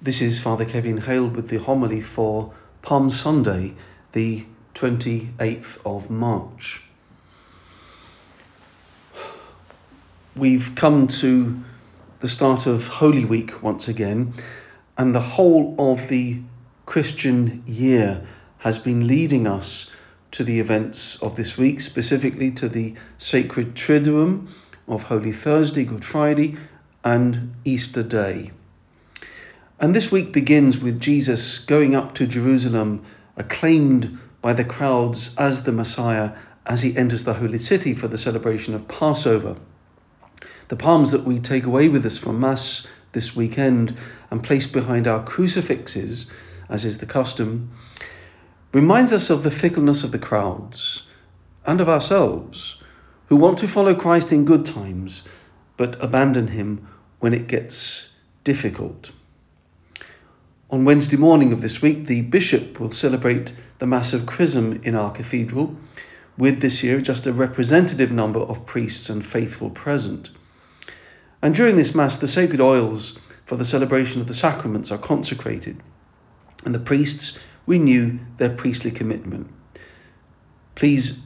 This is Father Kevin Hale with the homily for Palm Sunday, the 28th of March. We've come to the start of Holy Week once again, and the whole of the Christian year has been leading us to the events of this week, specifically to the sacred Triduum of Holy Thursday, Good Friday, and Easter Day. And this week begins with Jesus going up to Jerusalem, acclaimed by the crowds as the Messiah as he enters the holy city for the celebration of Passover. The palms that we take away with us from Mass this weekend and place behind our crucifixes, as is the custom, reminds us of the fickleness of the crowds and of ourselves who want to follow Christ in good times but abandon him when it gets difficult. On Wednesday morning of this week, the bishop will celebrate the Mass of Chrism in our cathedral, with this year just a representative number of priests and faithful present. And during this Mass, the sacred oils for the celebration of the sacraments are consecrated, and the priests renew their priestly commitment. Please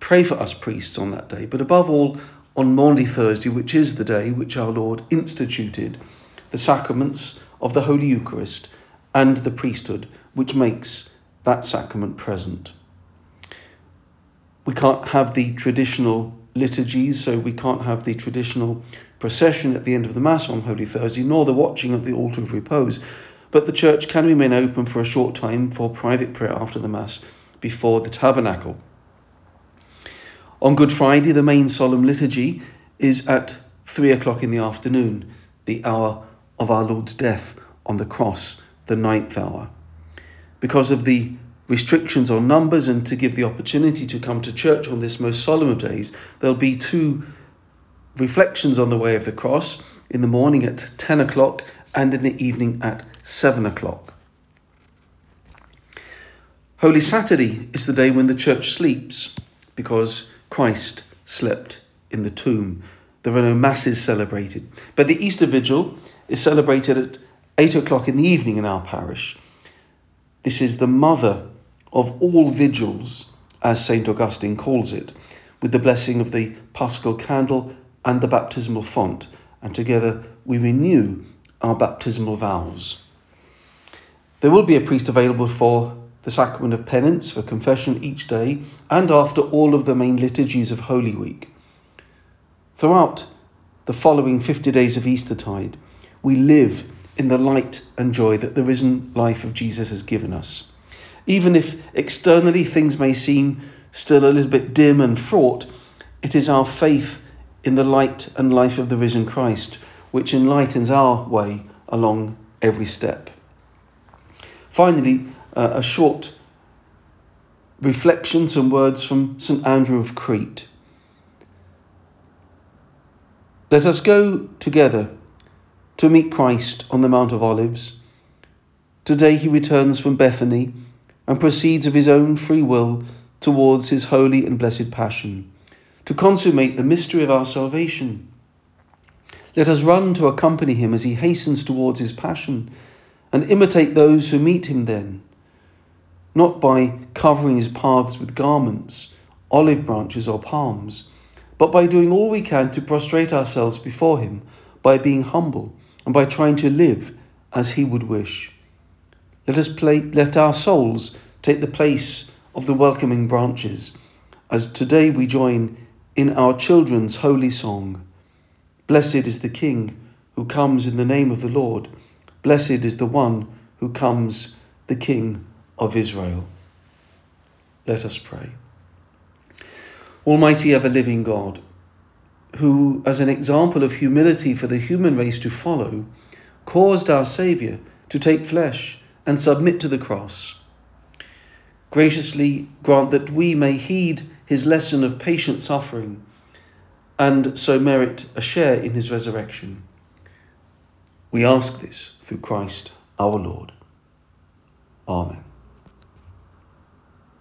pray for us priests on that day, but above all, on Maundy Thursday, which is the day which our Lord instituted the sacraments of the Holy Eucharist and the priesthood, which makes that sacrament present. We can't have the traditional liturgies, so we can't have the traditional procession at the end of the Mass on Holy Thursday, nor the watching at the altar of repose. But the church can remain open for a short time for private prayer after the Mass before the tabernacle. On Good Friday, the main solemn liturgy is at three o'clock in the afternoon, the hour of our Lord's death on the cross the ninth hour. Because of the restrictions on numbers and to give the opportunity to come to church on this most solemn of days, there'll be two reflections on the way of the cross in the morning at 10 o'clock and in the evening at 7 o'clock. Holy Saturday is the day when the church sleeps because Christ slept in the tomb. There are no masses celebrated. But the Easter Vigil is celebrated at eight o'clock in the evening in our parish. This is the mother of all vigils, as St. Augustine calls it, with the blessing of the paschal candle and the baptismal font, and together we renew our baptismal vows. There will be a priest available for the sacrament of penance, for confession each day, and after all of the main liturgies of Holy Week. Throughout the following 50 days of Eastertide, we live in the light and joy that the risen life of Jesus has given us. Even if externally things may seem still a little bit dim and fraught, it is our faith in the light and life of the risen Christ which enlightens our way along every step. Finally, uh, a short reflection, some words from St. Andrew of Crete. Let us go together to meet Christ on the Mount of Olives. Today he returns from Bethany and proceeds of his own free will towards his holy and blessed passion, to consummate the mystery of our salvation. Let us run to accompany him as he hastens towards his passion and imitate those who meet him then, not by covering his paths with garments, olive branches, or palms, but by doing all we can to prostrate ourselves before him, by being humble and by trying to live as He would wish. Let us play, let our souls take the place of the welcoming branches, as today we join in our children's holy song. Blessed is the King who comes in the name of the Lord. Blessed is the one who comes, the King of Israel. Let us pray. Almighty ever living God, who, as an example of humility for the human race to follow, caused our Saviour to take flesh and submit to the cross. Graciously grant that we may heed his lesson of patient suffering and so merit a share in his resurrection. We ask this through Christ our Lord. Amen.